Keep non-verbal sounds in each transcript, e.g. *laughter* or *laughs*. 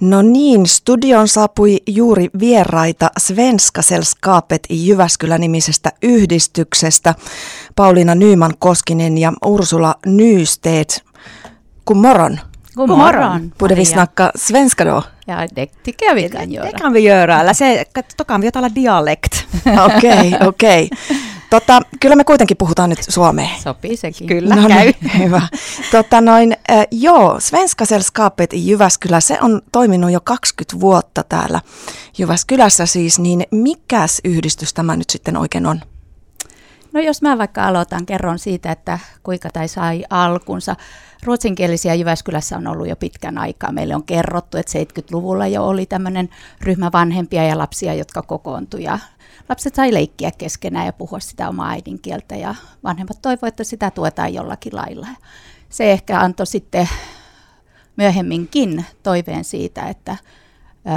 No niin, studion saapui juuri vieraita Svenska Selskapet Jyväskylä-nimisestä yhdistyksestä. Pauliina Nyman Koskinen ja Ursula Nysteet. God morgon. God morgon. Borde vi snacka svenska då? Ja, det tycker jag vi kan göra. Det kan vi göra, eller se, då kan vi tala dialekt. Okei, okay, okei. Okay. Tota, kyllä me kuitenkin puhutaan nyt suomea. Sopii sekin. Kyllä, no, käy. Niin, *laughs* hyvä. Tota, noin, äh, joo, Svenska Selskapet i Jyväskylä, se on toiminut jo 20 vuotta täällä Jyväskylässä siis, niin mikäs yhdistys tämä nyt sitten oikein on? No jos mä vaikka aloitan, kerron siitä, että kuinka tai sai alkunsa. Ruotsinkielisiä Jyväskylässä on ollut jo pitkän aikaa. Meille on kerrottu, että 70-luvulla jo oli tämmöinen ryhmä vanhempia ja lapsia, jotka kokoontui ja lapset sai leikkiä keskenään ja puhua sitä omaa äidinkieltä ja vanhemmat toivoivat, että sitä tuetaan jollakin lailla. Se ehkä antoi sitten myöhemminkin toiveen siitä, että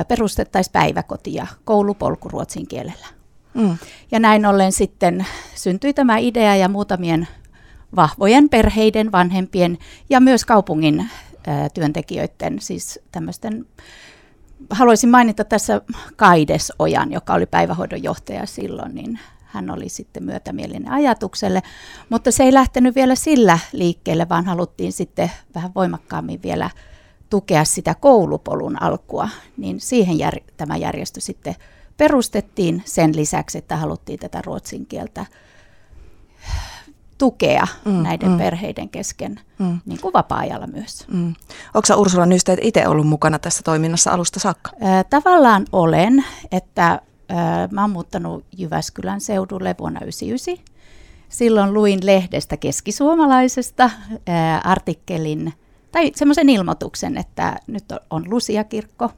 perustettaisiin päiväkoti ja koulupolku ruotsin kielellä. Mm. Ja näin ollen sitten syntyi tämä idea ja muutamien vahvojen perheiden, vanhempien ja myös kaupungin ää, työntekijöiden, siis tämmöisten haluaisin mainita tässä Kaides Ojan, joka oli päivähoidon johtaja silloin, niin hän oli sitten myötämielinen ajatukselle, mutta se ei lähtenyt vielä sillä liikkeelle, vaan haluttiin sitten vähän voimakkaammin vielä tukea sitä koulupolun alkua, niin siihen jär, tämä järjestö sitten perustettiin sen lisäksi, että haluttiin tätä ruotsin kieltä tukea mm, näiden mm. perheiden kesken, mm. niin kuin vapaa-ajalla myös. Mm. Onko Ursula Nysteet itse ollut mukana tässä toiminnassa alusta saakka? Äh, tavallaan olen, että äh, mä oon muuttanut Jyväskylän seudulle vuonna 1999. Silloin luin lehdestä keskisuomalaisesta äh, artikkelin tai semmoisen ilmoituksen, että nyt on Lusia-kirkko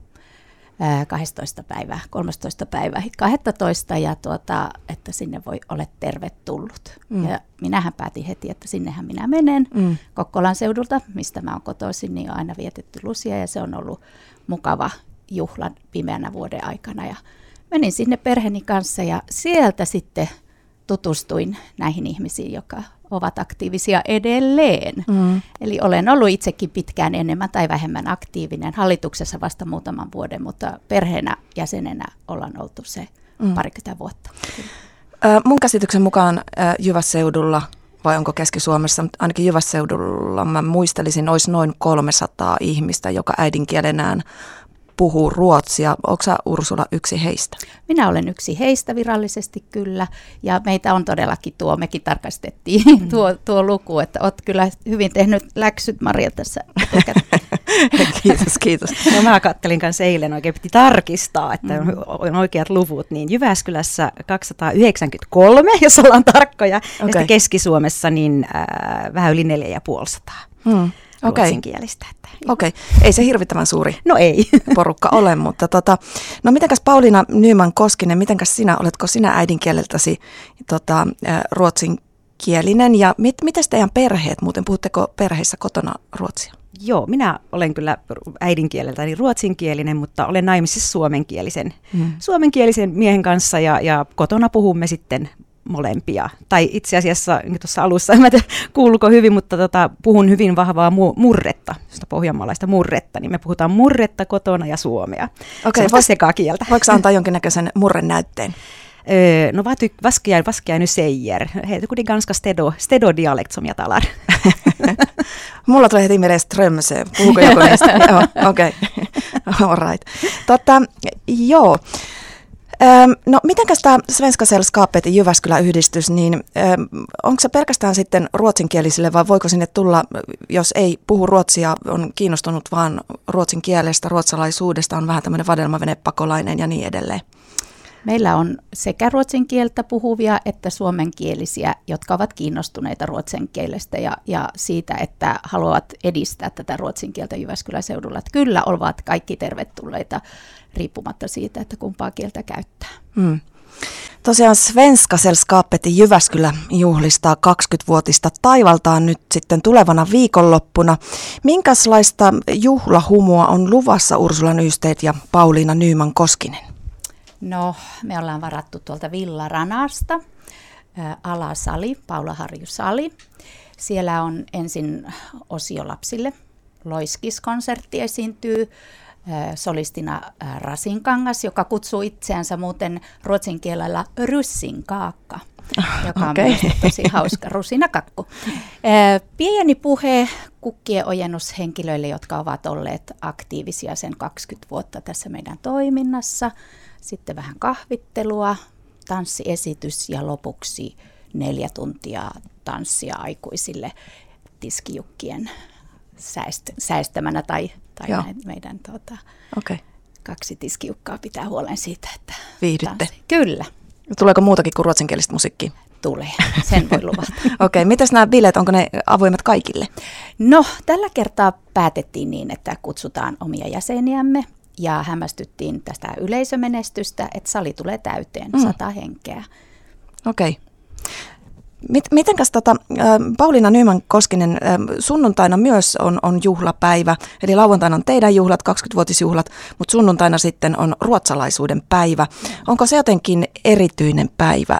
12. päivää, 13. päivää, 12. ja tuota, että sinne voi olla tervetullut. Mm. Ja minähän päätin heti, että sinnehän minä menen. Mm. Kokkolan seudulta, mistä mä oon kotoisin, niin on aina vietetty lusia ja se on ollut mukava juhla pimeänä vuoden aikana. Ja menin sinne perheeni kanssa ja sieltä sitten tutustuin näihin ihmisiin, joka ovat aktiivisia edelleen. Mm. Eli olen ollut itsekin pitkään enemmän tai vähemmän aktiivinen hallituksessa vasta muutaman vuoden, mutta perheenä jäsenenä ollaan oltu se mm. parikymmentä vuotta. Ö, mun käsityksen mukaan äh, Jyvässeudulla vai onko Keski-Suomessa, ainakin Jyvässeudulla mä muistelisin, olisi noin 300 ihmistä, joka äidinkielenään puhuu ruotsia. Onko sä Ursula yksi heistä? Minä olen yksi heistä virallisesti kyllä, ja meitä on todellakin tuo, mekin tarkastettiin mm. tuo, tuo luku, että olet kyllä hyvin tehnyt läksyt Maria tässä. *laughs* kiitos, kiitos. No mä kattelin kanssa eilen, oikein piti tarkistaa, että mm. on oikeat luvut, niin Jyväskylässä 293, jos ollaan tarkkoja, okay. ja Keski-Suomessa niin äh, vähän yli 4500. Mm okay. ruotsinkielistä. Okei, okay. ei se hirvittävän suuri no ei. *laughs* porukka ole, mutta tota, no mitenkäs Pauliina Nyman Koskinen, mitenkäs sinä, oletko sinä äidinkieleltäsi tota, ruotsinkielinen ja mit, miten teidän perheet, muuten puhutteko perheissä kotona ruotsia? Joo, minä olen kyllä äidinkieleltäni ruotsinkielinen, mutta olen naimisissa suomenkielisen, hmm. suomenkielisen miehen kanssa ja, ja kotona puhumme sitten molempia. Tai itse asiassa niin tuossa alussa, *laughs* en tiedä kuuluuko hyvin, mutta tota, puhun hyvin vahvaa mu- murretta, sitä pohjanmaalaista murretta, niin me puhutaan murretta kotona ja suomea. Okei, okay, sekaa kieltä. Voiko antaa *laughs* jonkinnäköisen murren näytteen? Öö, no vad, tyck, vad, ska jag, vad ska jag nu säger? Ganska stedo, stedo dialekt som jag talar. *laughs* Mulla tulee heti mieleen Strömsö. Puhuuko joku niistä? joo, okei. Okay. All right. Totta, joo. No mitenkäs tämä Svenska Sällskapet Jyväskylä-yhdistys, niin onko se pelkästään sitten ruotsinkielisille vai voiko sinne tulla, jos ei puhu ruotsia, on kiinnostunut vaan ruotsin kielestä, ruotsalaisuudesta, on vähän tämmöinen vadelmavenepakolainen ja niin edelleen? Meillä on sekä ruotsin kieltä puhuvia että suomenkielisiä, jotka ovat kiinnostuneita ruotsin kielestä ja, ja siitä, että haluavat edistää tätä ruotsin kieltä Jyväskylän seudulla. Että kyllä ovat kaikki tervetulleita riippumatta siitä, että kumpaa kieltä käyttää. Hmm. Tosiaan Svenska Sällskapet Jyväskylä juhlistaa 20-vuotista taivaltaan nyt sitten tulevana viikonloppuna. Minkälaista juhlahumua on luvassa Ursula Nysteet ja Pauliina Nyyman Koskinen? No, me ollaan varattu tuolta Villaranasta alasali, Paula Harju Sali. Siellä on ensin osio lapsille, loiskiskonsertti esiintyy, solistina Rasinkangas, joka kutsuu itseänsä muuten ruotsin kielellä ryssinkaakka, *laughs* joka on okay. tosi hauska rusinakakku. Pieni puhe kukkien ojennushenkilöille, jotka ovat olleet aktiivisia sen 20 vuotta tässä meidän toiminnassa. Sitten vähän kahvittelua, tanssiesitys ja lopuksi neljä tuntia tanssia aikuisille tiskijukkien sääst, säästämänä tai, tai näin, meidän tuota, okay. kaksi tiskiukkaa pitää huolen siitä, että Viihdytte. Tanssi. Kyllä. Tuleeko muutakin kuin ruotsinkielistä musiikkia? Tulee, sen voi luvata. *laughs* Okei, okay, mitäs nämä bileet, onko ne avoimet kaikille? No, tällä kertaa päätettiin niin, että kutsutaan omia jäseniämme ja hämmästyttiin tästä yleisömenestystä, että sali tulee täyteen, mm. sata henkeä. Okei. Okay. Mit, mitenkäs tota, Pauliina Nyman Koskinen, sunnuntaina myös on, on juhlapäivä, eli lauantaina on teidän juhlat, 20-vuotisjuhlat, mutta sunnuntaina sitten on ruotsalaisuuden päivä. Onko se jotenkin erityinen päivä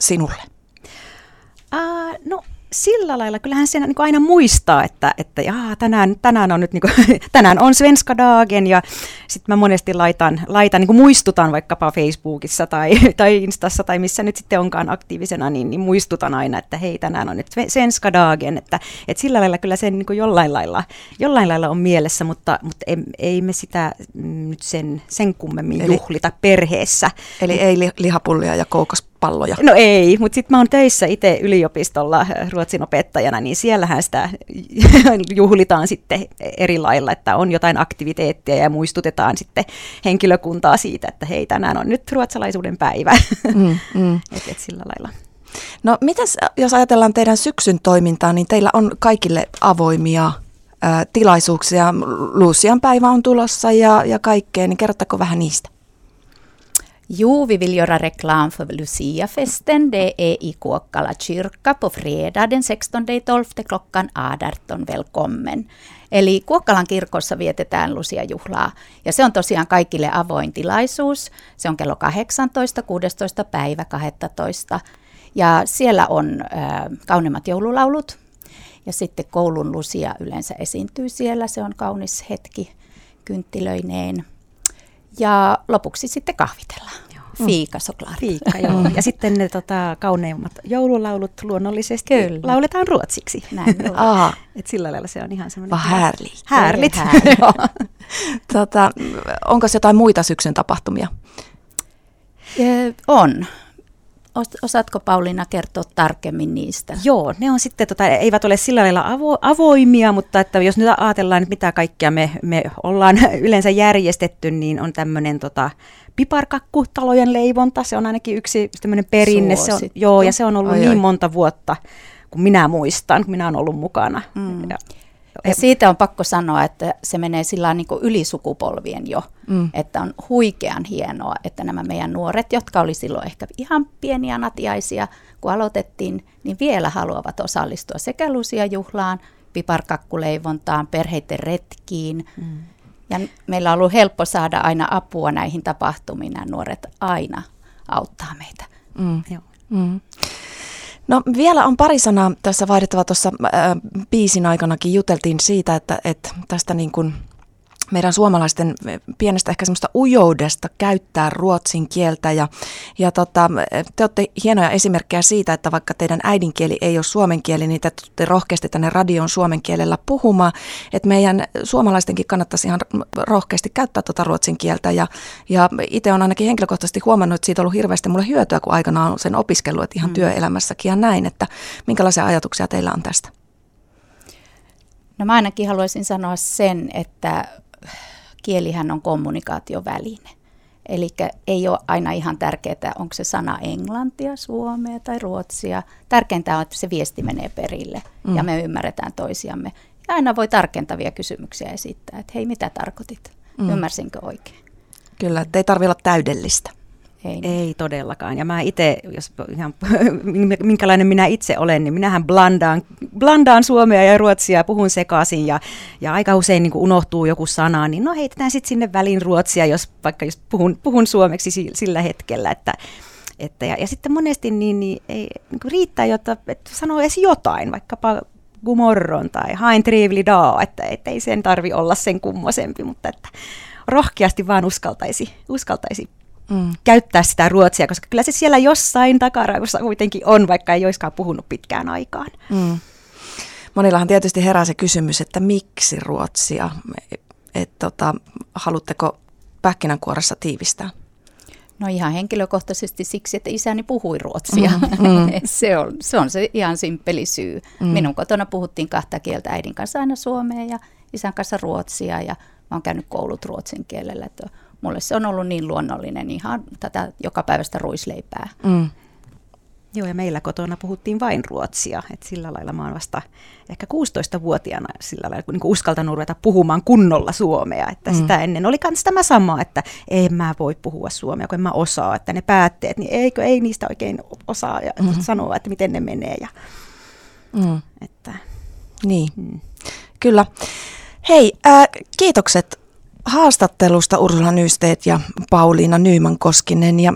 sinulle? Uh, no sillä lailla kyllähän se niin aina muistaa, että, että jaa, tänään, tänään on nyt niin kuin, *laughs* tänään on Svenska Dagen ja sitten mä monesti laitan, laitan niin kuin muistutan vaikkapa Facebookissa tai, *laughs* tai Instassa tai missä nyt sitten onkaan aktiivisena, niin, niin muistutan aina, että hei tänään on nyt Svenska Dagen, että, että sillä lailla kyllä se niin kuin jollain, lailla, jollain lailla on mielessä, mutta, mutta ei, ei me sitä nyt sen, sen kummemmin eli, juhlita perheessä. Eli ei lihapullia ja koukospalloja? No ei, mutta sitten mä oon töissä itse yliopistolla äh, ruotsin opettajana, niin siellähän sitä *laughs* juhlitaan sitten eri lailla, että on jotain aktiviteettia ja muistutetaan sitten henkilökuntaa siitä, että hei tänään on nyt ruotsalaisuuden päivä. Mm, mm. *laughs* et, et sillä lailla. No mitäs, jos ajatellaan teidän syksyn toimintaa, niin teillä on kaikille avoimia ää, tilaisuuksia. Lucian päivä on tulossa ja, ja kaikkea, niin kerrottako vähän niistä? Jo, vi vill göra reklam för Luciafesten. Det är i Kuokkala kyrka på fredag den 16.12. klockan 18. Välkommen. Eli Kuokkalan kirkossa vietetään Lucia-juhlaa ja se on tosiaan kaikille avoin tilaisuus. Se on kello 18, 16. päivä 12. Ja siellä on äh, kauneimmat joululaulut ja sitten koulun Lucia yleensä esiintyy siellä. Se on kaunis hetki kynttilöineen. Ja lopuksi sitten kahvitellaan. Mm. Fiika såklart. Fiika, joo. Mm. Ja sitten ne tota, kauneimmat joululaulut luonnollisesti Kyllä. lauletaan ruotsiksi. Näin, *laughs* Et sillä lailla se on ihan semmoinen... Vaan härligt. Härligt. tota, onko jotain muita syksyn tapahtumia? On. Osaatko Pauliina kertoa tarkemmin niistä? Joo, ne on sitten, tota, eivät ole sillä lailla avo, avoimia, mutta että jos nyt ajatellaan, että mitä kaikkea me, me ollaan *laughs* yleensä järjestetty, niin on tämmöinen tota, piparkakkutalojen leivonta, se on ainakin yksi tämmöinen perinne. Se on, joo, ja se on ollut oi, niin oi. monta vuotta, kun minä muistan, kun minä olen ollut mukana. Mm. Ja, ja siitä on pakko sanoa, että se menee sillä niin ylisukupolvien jo, mm. että on huikean hienoa, että nämä meidän nuoret, jotka oli silloin ehkä ihan pieniä natiaisia, kun aloitettiin, niin vielä haluavat osallistua sekä Lusia-juhlaan, piparkakkuleivontaan, perheiden retkiin. Mm. Ja meillä on ollut helppo saada aina apua näihin tapahtumiin. Nämä nuoret aina auttaa meitä. Mm. Joo. Mm. No vielä on pari sanaa tässä vaihdettava. Tuossa äh, biisin aikanakin juteltiin siitä, että, että tästä niin kuin meidän suomalaisten pienestä ehkä semmoista ujoudesta käyttää ruotsin kieltä. Ja, ja tota, te olette hienoja esimerkkejä siitä, että vaikka teidän äidinkieli ei ole suomen kieli, niin te tulette rohkeasti tänne radioon suomen kielellä puhumaan. Että meidän suomalaistenkin kannattaisi ihan rohkeasti käyttää tuota ruotsin kieltä. Ja, ja itse olen ainakin henkilökohtaisesti huomannut, että siitä on ollut hirveästi mulle hyötyä, kun aikanaan on sen opiskellut, että ihan mm. työelämässäkin ja näin. Että minkälaisia ajatuksia teillä on tästä? No mä ainakin haluaisin sanoa sen, että kielihän on kommunikaatioväline. Eli ei ole aina ihan tärkeää, onko se sana englantia, suomea tai ruotsia. Tärkeintä on, että se viesti menee perille mm. ja me ymmärretään toisiamme. Ja aina voi tarkentavia kysymyksiä esittää, että hei, mitä tarkoitit? Mm. Ymmärsinkö oikein? Kyllä, että ei tarvitse olla täydellistä. Ei, ei todellakaan. Ja mä itse, jos ihan, *laughs* minkälainen minä itse olen, niin minähän blandaan, blandaan suomea ja ruotsia ja puhun sekaisin ja, ja aika usein niin unohtuu joku sana, niin no heitetään sitten sinne väliin ruotsia, jos vaikka just puhun, puhun suomeksi sillä hetkellä, että että, ja, ja sitten monesti niin, niin ei, niin riittää, jotta että sanoo edes jotain, vaikkapa gumorron tai hain trivli dag, että, että ei sen tarvi olla sen kummosempi, mutta että rohkeasti vaan uskaltaisi, uskaltaisi mm. käyttää sitä ruotsia, koska kyllä se siellä jossain takaraivossa kuitenkin on, vaikka ei olisikaan puhunut pitkään aikaan. Mm. Monillahan tietysti herää se kysymys, että miksi ruotsia? Et, tota, haluatteko pähkinänkuoressa tiivistää? No ihan henkilökohtaisesti siksi, että isäni puhui ruotsia. Mm, mm. *laughs* se, on, se on se ihan simppeli syy. Mm. Minun kotona puhuttiin kahta kieltä, äidin kanssa aina suomea ja isän kanssa ruotsia ja mä oon käynyt koulut ruotsin kielellä. Että mulle se on ollut niin luonnollinen ihan tätä joka päivästä ruisleipää. Mm. Joo, ja meillä kotona puhuttiin vain ruotsia. Et sillä lailla mä oon vasta ehkä 16-vuotiaana sillä lailla niin uskaltanut ruveta puhumaan kunnolla suomea. Että mm. sitä ennen oli myös tämä sama, että en mä voi puhua suomea, kun en mä osaa. Että ne päätteet, niin eikö ei niistä oikein osaa ja mm. sanoa, että miten ne menee. Ja, mm. että, niin, mm. kyllä. Hei, äh, kiitokset haastattelusta Ursula Nysteet ja Pauliina Nyyman Koskinen ja